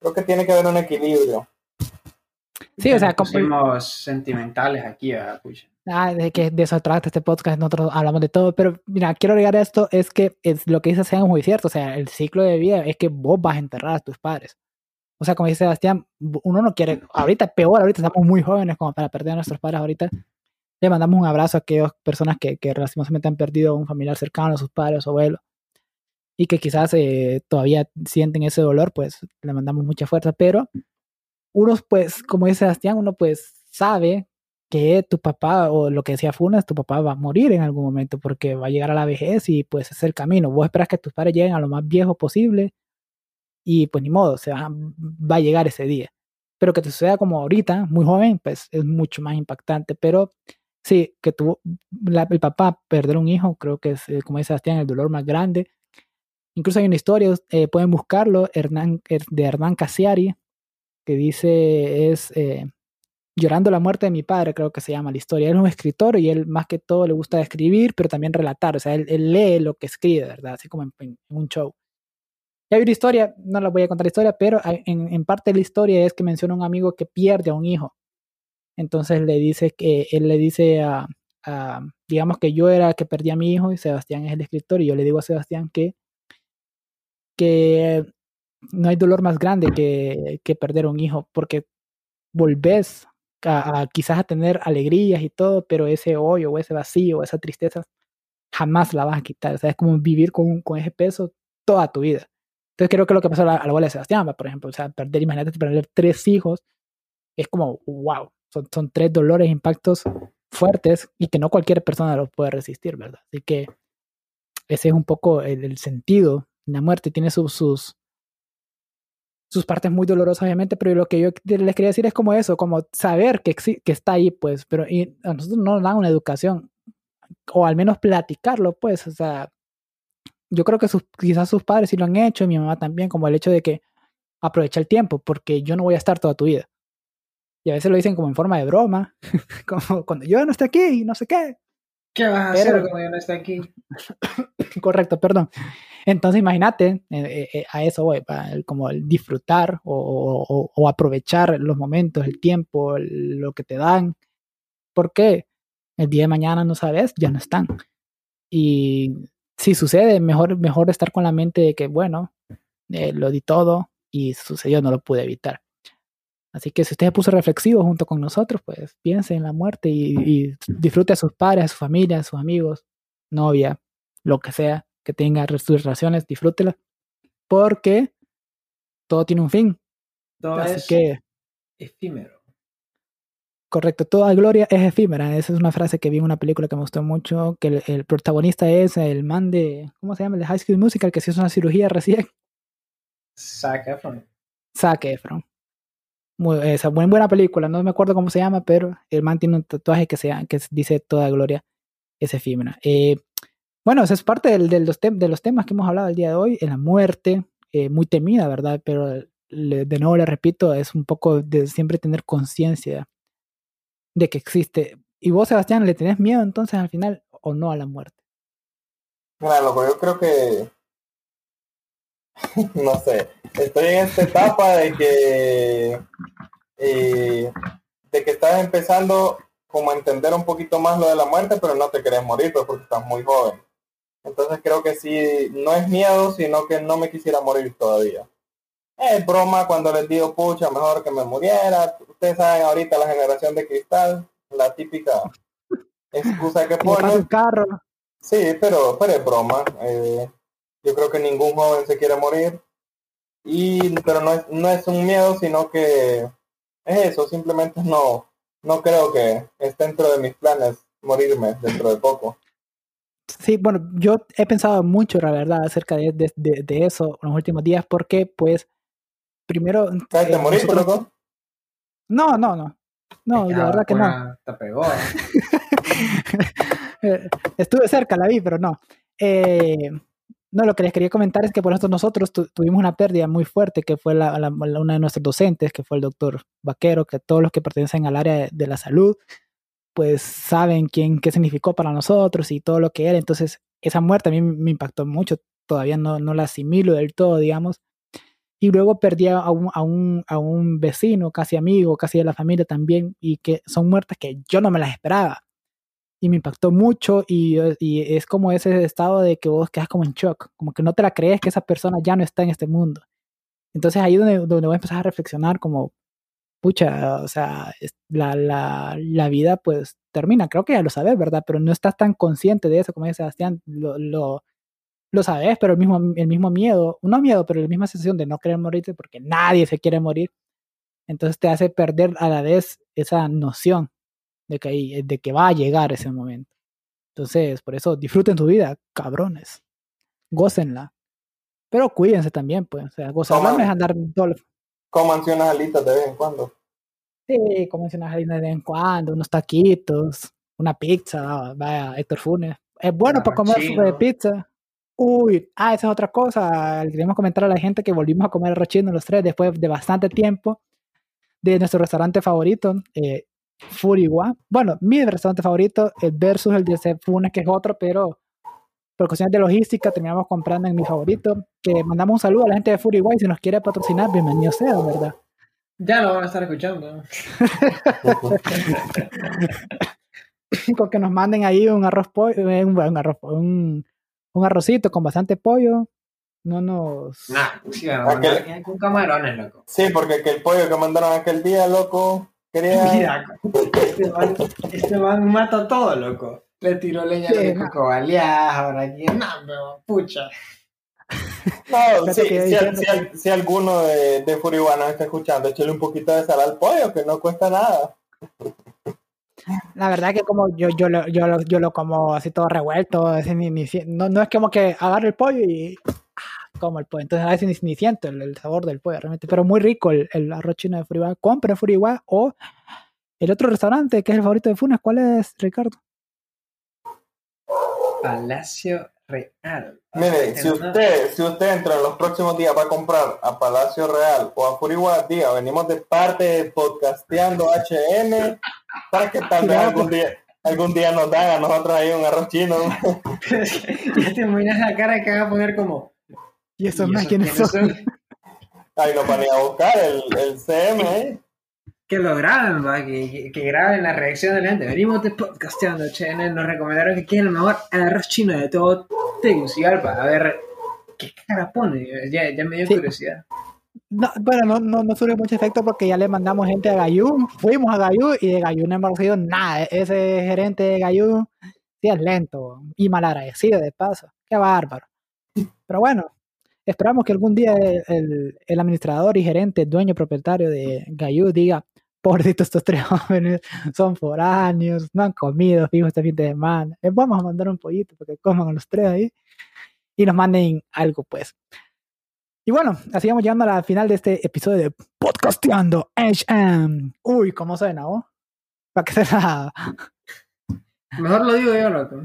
C: creo que tiene que haber un equilibrio.
B: Sí, o sea,
A: como... Somos sentimentales aquí,
B: Ah, de que de eso trata este podcast, nosotros hablamos de todo, pero mira, quiero agregar esto, es que es, lo que dice Sean muy cierto, o sea, el ciclo de vida es que vos vas a enterrar a tus padres. O sea, como dice Sebastián, uno no quiere, ahorita peor, ahorita estamos muy jóvenes como para perder a nuestros padres ahorita. Le mandamos un abrazo a aquellas personas que, que lastimosamente han perdido a un familiar cercano, a sus padres, o abuelos, y que quizás eh, todavía sienten ese dolor, pues le mandamos mucha fuerza, pero uno, pues, como dice Sebastián, uno pues sabe que tu papá, o lo que decía Funes, tu papá va a morir en algún momento porque va a llegar a la vejez y pues es el camino. Vos esperas que tus padres lleguen a lo más viejo posible y pues ni modo, se va, va a llegar ese día. Pero que te suceda como ahorita, muy joven, pues es mucho más impactante. Pero sí, que tuvo el papá perder un hijo, creo que es, eh, como dice Sebastián, el dolor más grande. Incluso hay una historia, eh, pueden buscarlo, Hernán, de Hernán Casiari, que dice es eh, Llorando la muerte de mi padre, creo que se llama la historia. Él es un escritor y él más que todo le gusta escribir, pero también relatar. O sea, él, lee lo que escribe, ¿verdad? Así como en un show hay una historia, no la voy a contar la historia, pero en, parte de la historia es que menciona un amigo que pierde a un hijo. Entonces le dice que él le dice a, digamos que yo era el que perdí a mi hijo y Sebastián es el escritor y yo le digo a Sebastián que, que no hay dolor más grande que, que perder un hijo porque volvés a, quizás a tener alegrías y todo, pero ese hoyo o ese vacío, esa tristeza, jamás la vas a quitar. O sea, es como vivir con, con ese peso toda tu vida. Entonces creo que lo que pasó a la, abuela de Sebastián, por ejemplo, o sea, perder, imagínate, perder tres hijos, es como, wow, son, son tres dolores, impactos fuertes y que no cualquier persona los puede resistir, ¿verdad? Así que ese es un poco el, sentido. La muerte tiene sus, sus partes muy dolorosas, obviamente, pero lo que yo les quería decir es como eso, como saber que, que está ahí, pues, pero y a nosotros no nos dan una educación, o al menos platicarlo, pues, o sea, yo creo que sus, quizás sus padres sí lo han hecho, y mi mamá también, como el hecho de que aprovecha el tiempo, porque yo no voy a estar toda tu vida. Y a veces lo dicen como en forma de broma, como cuando yo no esté aquí y no sé qué.
A: ¿Qué vas a hacer cuando yo no esté aquí?
B: Correcto, perdón. Entonces imagínate, eh, eh, eh, a eso voy, como el disfrutar o, o, aprovechar los momentos, el tiempo, lo que te dan, porque el día de mañana no sabes, ya no están. Y si sucede, mejor, mejor estar con la mente de que, bueno, eh, lo di todo y sucedió, no lo pude evitar. Así que si usted se puso reflexivo junto con nosotros, pues piense en la muerte y, y disfrute a sus padres, a su familia, a sus amigos, novia, lo que sea, que tenga sus relaciones, disfrútela, porque todo tiene un fin.
A: Todo
B: Así
A: es
B: que,
A: efímero.
B: correcto, toda gloria es efímera. Esa es una frase que vi en una película que me gustó mucho, que el, el protagonista es el man de, ¿cómo se llama? El de High School Musical, que se hizo una cirugía recién.
A: Zac Efron.
B: Zac Efron. Muy, esa buena, buena película, no me acuerdo cómo se llama, pero el man tiene un tatuaje que, se, que dice toda gloria es efímera. Eh, bueno, eso es parte del, del, los de los temas que hemos hablado el día de hoy, en la muerte, eh, muy temida, ¿verdad? Pero le, de nuevo le repito, es un poco de siempre tener conciencia de que existe. ¿Y vos, Sebastián, le tenés miedo entonces al final o no a la muerte?
C: Mira, loco, yo creo que no sé, estoy en esta etapa de que eh, de que estás empezando como a entender un poquito más lo de la muerte, pero no te querés morir pues, porque estás muy joven. Entonces creo que sí, no es miedo, sino que no me quisiera morir todavía. Es broma cuando les digo, pucha, mejor que me muriera. Ustedes saben ahorita la generación de cristal, la típica excusa que ponen.
B: carro.
C: Sí, pero, pero es broma. Eh, yo creo que ningún joven se quiere morir. Y, pero no es, no es un miedo, sino que es eso, simplemente no, no creo que esté dentro de mis planes morirme dentro de poco.
B: Sí, bueno, yo he pensado mucho, la verdad, acerca de, de, de, de eso en los últimos días, porque, pues, primero...
C: ¿Te eh, morir, nosotros...
B: No, no, no. No, la verdad que no.
A: Te pegó.
B: Estuve cerca, la vi, pero no. Eh, no, lo que les quería comentar es que por nosotros, nosotros tu, tuvimos una pérdida muy fuerte, que fue la, la, una de nuestros docentes, que fue el doctor Vaquero, que todos los que pertenecen al área de, de la salud, pues saben quién, qué significó para nosotros y todo lo que era. Entonces, esa muerte a mí me impactó mucho, todavía no, no la asimilo del todo, digamos. Y luego perdí a un, a, un, a un vecino, casi amigo, casi de la familia también, y que son muertes que yo no me las esperaba y me impactó mucho y, y, es como ese estado de que vos quedas como en shock, como que no te la crees que esa persona ya no está en este mundo. Entonces ahí donde, donde voy a empezar a reflexionar como, pucha, o sea, la, la, la vida pues termina, creo que ya lo sabes, ¿verdad? Pero no estás tan consciente de eso como dice Sebastián, lo, lo, lo sabes, pero el mismo, el mismo miedo, no miedo, pero la misma sensación de no querer morirte porque nadie se quiere morir, entonces te hace perder a la vez esa noción de que, de que va a llegar ese momento. Entonces, por eso disfruten su vida, cabrones. Gócenla. Pero cuídense también, pues. O sea, gozarla no es andar todo.
C: Coman unas alitas de vez en cuando.
B: Sí, coman unas alitas de vez en cuando, unos taquitos, una pizza, vaya, Héctor Funes. Es bueno para comer de pizza. Uy, ah, esa es otra cosa. Queremos comentar a la gente que volvimos a comer arroz chino los tres después de bastante tiempo de nuestro restaurante favorito. Eh, Furiwa. Bueno, mi restaurante favorito es versus el de Funes, que es otro, pero por cuestiones de logística terminamos comprando en mi favorito. Que mandamos un saludo a la gente de Furiwa y si nos quiere patrocinar, bienvenido sea, ¿verdad?
A: Ya lo van a estar escuchando.
B: con que nos manden ahí un arroz pollo, eh, un, un, arroz, un, un arrocito con bastante pollo, no nos.
A: Nah, sí, aquel... con camarones, loco.
C: Sí, porque el pollo que mandaron aquel día, loco, Quería...
A: Mira, este man, este man mata todo, loco. Le tiró leña sí, de coco baleadas, ahora aquí, no, pucha.
C: No, si, si, si, si, alguno de, de Furibana está escuchando, échale un poquito de sal al pollo, que no cuesta nada.
B: La verdad que como yo, yo, lo, yo, lo, yo lo como así todo revuelto, no, no es como que agarro el pollo y como el pollo. Entonces a veces ni, siento el, el, sabor del pollo realmente, pero muy rico el, el arroz chino de Furiwa. Compren Furiwa o el otro restaurante que es el favorito de Funes. ¿Cuál es, Ricardo?
A: Palacio Real.
C: Mire, si usted, si usted entra en los próximos días va a comprar a Palacio Real o a Furiwa, diga, venimos de parte de Podcasteando HM para que tal vez algún día, algún día nos dan a nosotros ahí un arroz chino.
A: ya te imaginas la cara que va a poner como
B: ¿Y esos más quiénes son?
C: Ahí nos van a ir a buscar el, el CM, ¿eh?
A: Que lo graben, va, que, que, graben la reacción de la gente. Venimos de podcasteando, che, nos recomendaron que quieren el mejor arroz chino de todo Tegucigalpa. A ver, ¿Qué cara pone? Ya, ya me dio
B: Sí.
A: curiosidad.
B: No, bueno, no, no, no surge mucho efecto porque ya le mandamos gente a Gayú, fuimos a Gayú y de Gayú no hemos recibido nada. Ese gerente de Gayú sí es lento y malagradecido de paso. Qué bárbaro. Pero bueno, esperamos que algún día el, el- el administrador y gerente, dueño propietario de Gayú diga, pobrecitos estos tres jóvenes, son foráneos, no han comido, fijo, este fin de semana. Les vamos a mandar un pollito para que coman a los tres ahí y nos manden algo, pues. Y bueno, así vamos llegando a la final de este episodio de Podcasteando HM. Uy, ¿cómo suena, vos? ¿Para qué será?
A: Mejor lo digo yo, loco.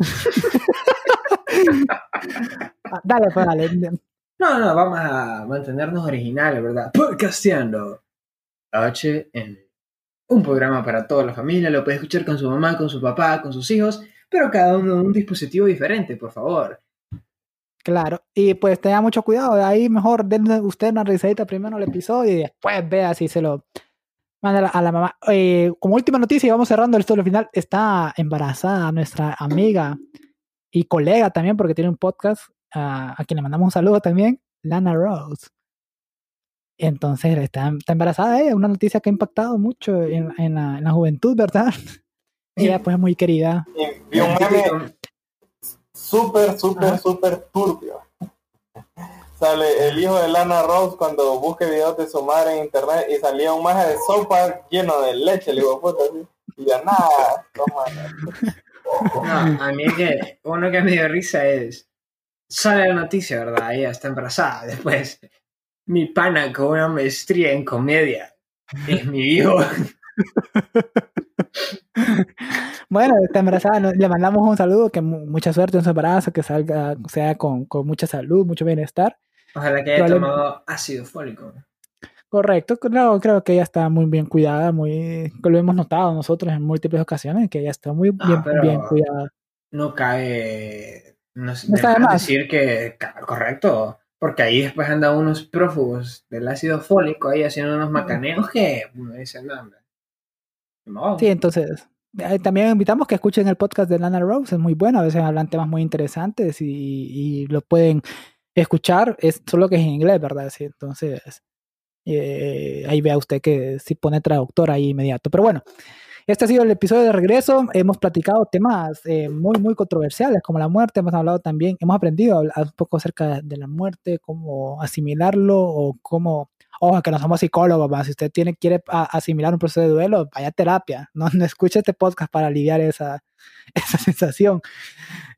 B: Ah, Dale, pues dale.
A: No, no, vamos a mantenernos originales, ¿verdad? Podcasteando HN. Un programa para toda la familia, lo puede escuchar con su mamá, con su papá, con sus hijos, pero cada uno un dispositivo diferente, por favor.
B: Claro. Y pues tenga mucho cuidado. de Ahí mejor denle usted una risadita primero al episodio y después vea si se lo manda a la, a la mamá. Eh, como última noticia, y vamos cerrando esto al final, está embarazada nuestra amiga y colega también, porque tiene un podcast, ah, a quien le mandamos un saludo también, Lana Rose. Entonces está, está embarazada ella, una noticia que ha impactado mucho en, en la, en la juventud, ¿verdad? Ella pues es muy querida.
C: Y vi un meme súper, súper, súper turbio. Sale el hijo de Lana Rose cuando busque videos de su madre en internet y salía un maje de sopa lleno de leche, le digo, puta, así. Y ya nada. No,
A: a mí es que uno que me dio risa es. Sale la noticia, ¿verdad? Ella está embarazada. Después, mi pana con una maestría en comedia es mi hijo.
B: Bueno, está embarazada, no- le mandamos un saludo, que mu- mucha suerte en su embarazo, que salga, sea con, con mucha salud, mucho bienestar.
A: Ojalá que haya
B: Probable-
A: tomado ácido fólico.
B: Correcto, creo, creo que ella está muy bien cuidada, muy, lo hemos notado nosotros en múltiples ocasiones, que ella está muy
A: Ah,
B: bien, cuidada.
A: No cabe. No,
B: No está de
A: más decir que. Correcto. Porque ahí después andan unos prófugos del ácido fólico ahí haciendo unos macaneos que uno dice, no, hombre. No.
B: Sí, entonces, eh, también invitamos que escuchen el podcast de Lana Rose, es muy bueno, a veces hablan temas muy interesantes y, y lo pueden escuchar, es solo que es en inglés, ¿verdad? Sí, entonces, eh, ahí vea usted que si pone traductor ahí inmediato. Pero bueno, este ha sido el episodio de regreso, hemos platicado temas eh, muy, muy controversiales como la muerte, hemos hablado también, hemos aprendido a un poco acerca de la muerte, cómo asimilarlo o cómo Ojo, que no somos psicólogos, ¿va? si usted tiene, quiere a- asimilar un proceso de duelo, vaya a terapia, no, no escuche este podcast para aliviar esa, esa sensación.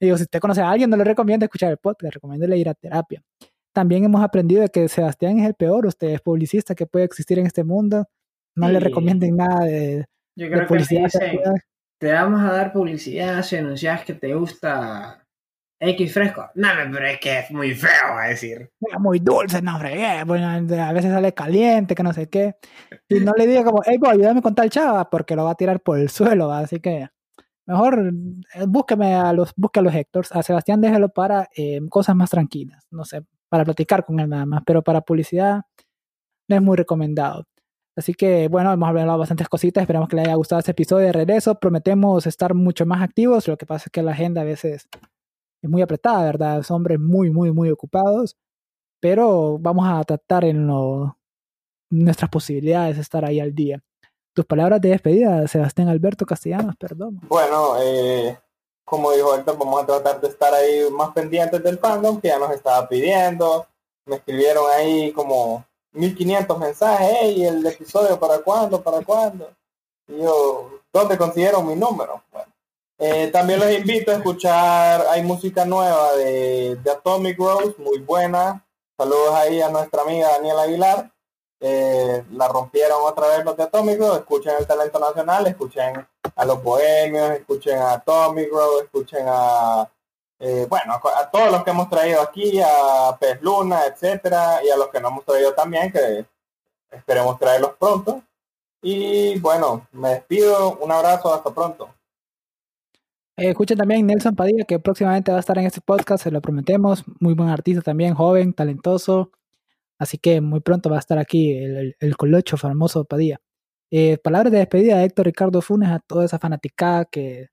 B: Digo, si usted conoce a alguien, no le recomiendo escuchar el podcast, recomiéndele ir a terapia. También hemos aprendido de que Sebastián es el peor, usted es publicista que puede existir en este mundo, no le
A: Sí.
B: recomienden nada de,
A: Yo creo que te dicen, te vamos a dar publicidad si anuncias que te gusta X fresco. No, pero es que es muy feo a decir.
B: "Mira, muy dulce, no fregué, bueno, a veces sale caliente, que no sé qué. Y no le diga como, hey, boy, ayúdame con tal chava, porque lo va a tirar por el suelo, ¿va? así que mejor eh, búsqueme a los, busque a los Héctors, a Sebastián déjelo para eh, cosas más tranquilas, no sé, para platicar con él nada más, pero para publicidad no es muy recomendado. Así que bueno, hemos hablado bastantes cositas, esperamos que les haya gustado este episodio de regreso, prometemos estar mucho más activos, lo que pasa es que la agenda a veces es muy apretada, ¿verdad? Son hombres muy, muy, muy ocupados, pero vamos a tratar en lo, nuestras posibilidades de estar ahí al día. Tus palabras de despedida, Sebastián Alberto Castellanos, perdón.
C: Bueno, eh, como dijo Héctor, vamos a tratar de estar ahí más pendientes del fandom que ya nos estaba pidiendo. Me escribieron ahí como 1500 mensajes, hey, el episodio para cuándo, para cuándo. Y yo, ¿dónde consiguieron mi número? Bueno, eh, también los invito a escuchar, hay música nueva de, de Atomic Rose, muy buena. Saludos ahí a nuestra amiga Daniela Aguilar. Eh, la rompieron otra vez los de Atomic Rose, escuchen el talento nacional, escuchen a los bohemios, escuchen a Atomic Rose, escuchen a eh, bueno, a, todos los que hemos traído aquí, a Pez Luna, etcétera, y a los que no hemos traído también, que esperemos traerlos pronto. Y bueno, me despido, un abrazo, hasta pronto.
B: Eh, escuchen también Nelson Padilla, que próximamente va a estar en este podcast, se lo prometemos. Muy buen artista también, joven, talentoso. Así que muy pronto va a estar aquí el, el, el colocho famoso Padilla. Eh, palabras de despedida de Héctor Ricardo Funes a toda esa fanaticada que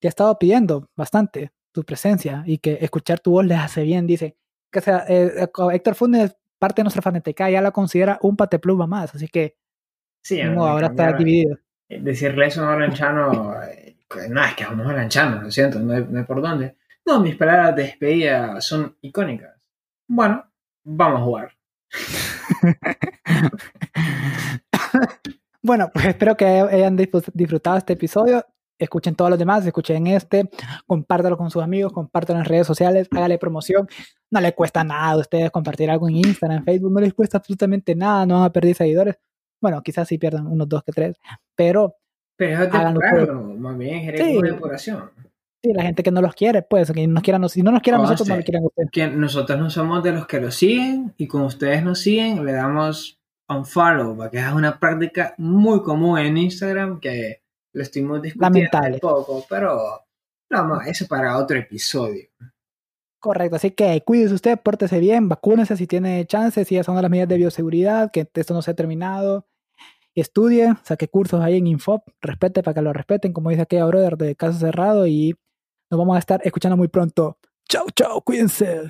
B: te ha estado pidiendo bastante tu presencia y que escuchar tu voz les hace bien. Dice, que sea, eh, Héctor Funes, parte de nuestra fanática, ya la considera un patepluma más, así que
A: Sí,
B: no, ahora está dividido.
A: Decirle eso a un lanchano, eh, no, es que vamos a lanchano, lo siento, no hay, no hay por dónde. No, mis palabras de despedida son icónicas. Bueno, vamos a jugar.
B: bueno, pues espero que hayan disfrutado este episodio. Escuchen todos los demás, escuchen este, compártelo con sus amigos, compártelo en redes sociales, hágale promoción. No le cuesta nada a ustedes compartir algo en Instagram, en Facebook, no les cuesta absolutamente nada, no van a perder seguidores. Bueno, quizás sí pierdan unos dos que tres, pero.
A: Pero es depurarlo, más bien, sí. depuración.
B: Sí, la gente que no los quiere, pues, que nos quieran, si no nos quieren nosotros, no lo quieren ustedes.
A: Que nosotros no somos de los que los siguen y como ustedes nos siguen, le damos un follow, porque es una práctica muy común en Instagram que lo estuvimos discutiendo un poco, pero vamos, eso para otro episodio.
B: Correcto, así que cuídese usted, pórtese bien, vacúnese si tiene chances, si ya son las medidas de bioseguridad, que esto no se ha terminado. Estudie, saque cursos ahí en Infop, respete para que lo respeten, como dice aquella brother de caso cerrado, y nos vamos a estar escuchando muy pronto. Chau, chau, cuídense.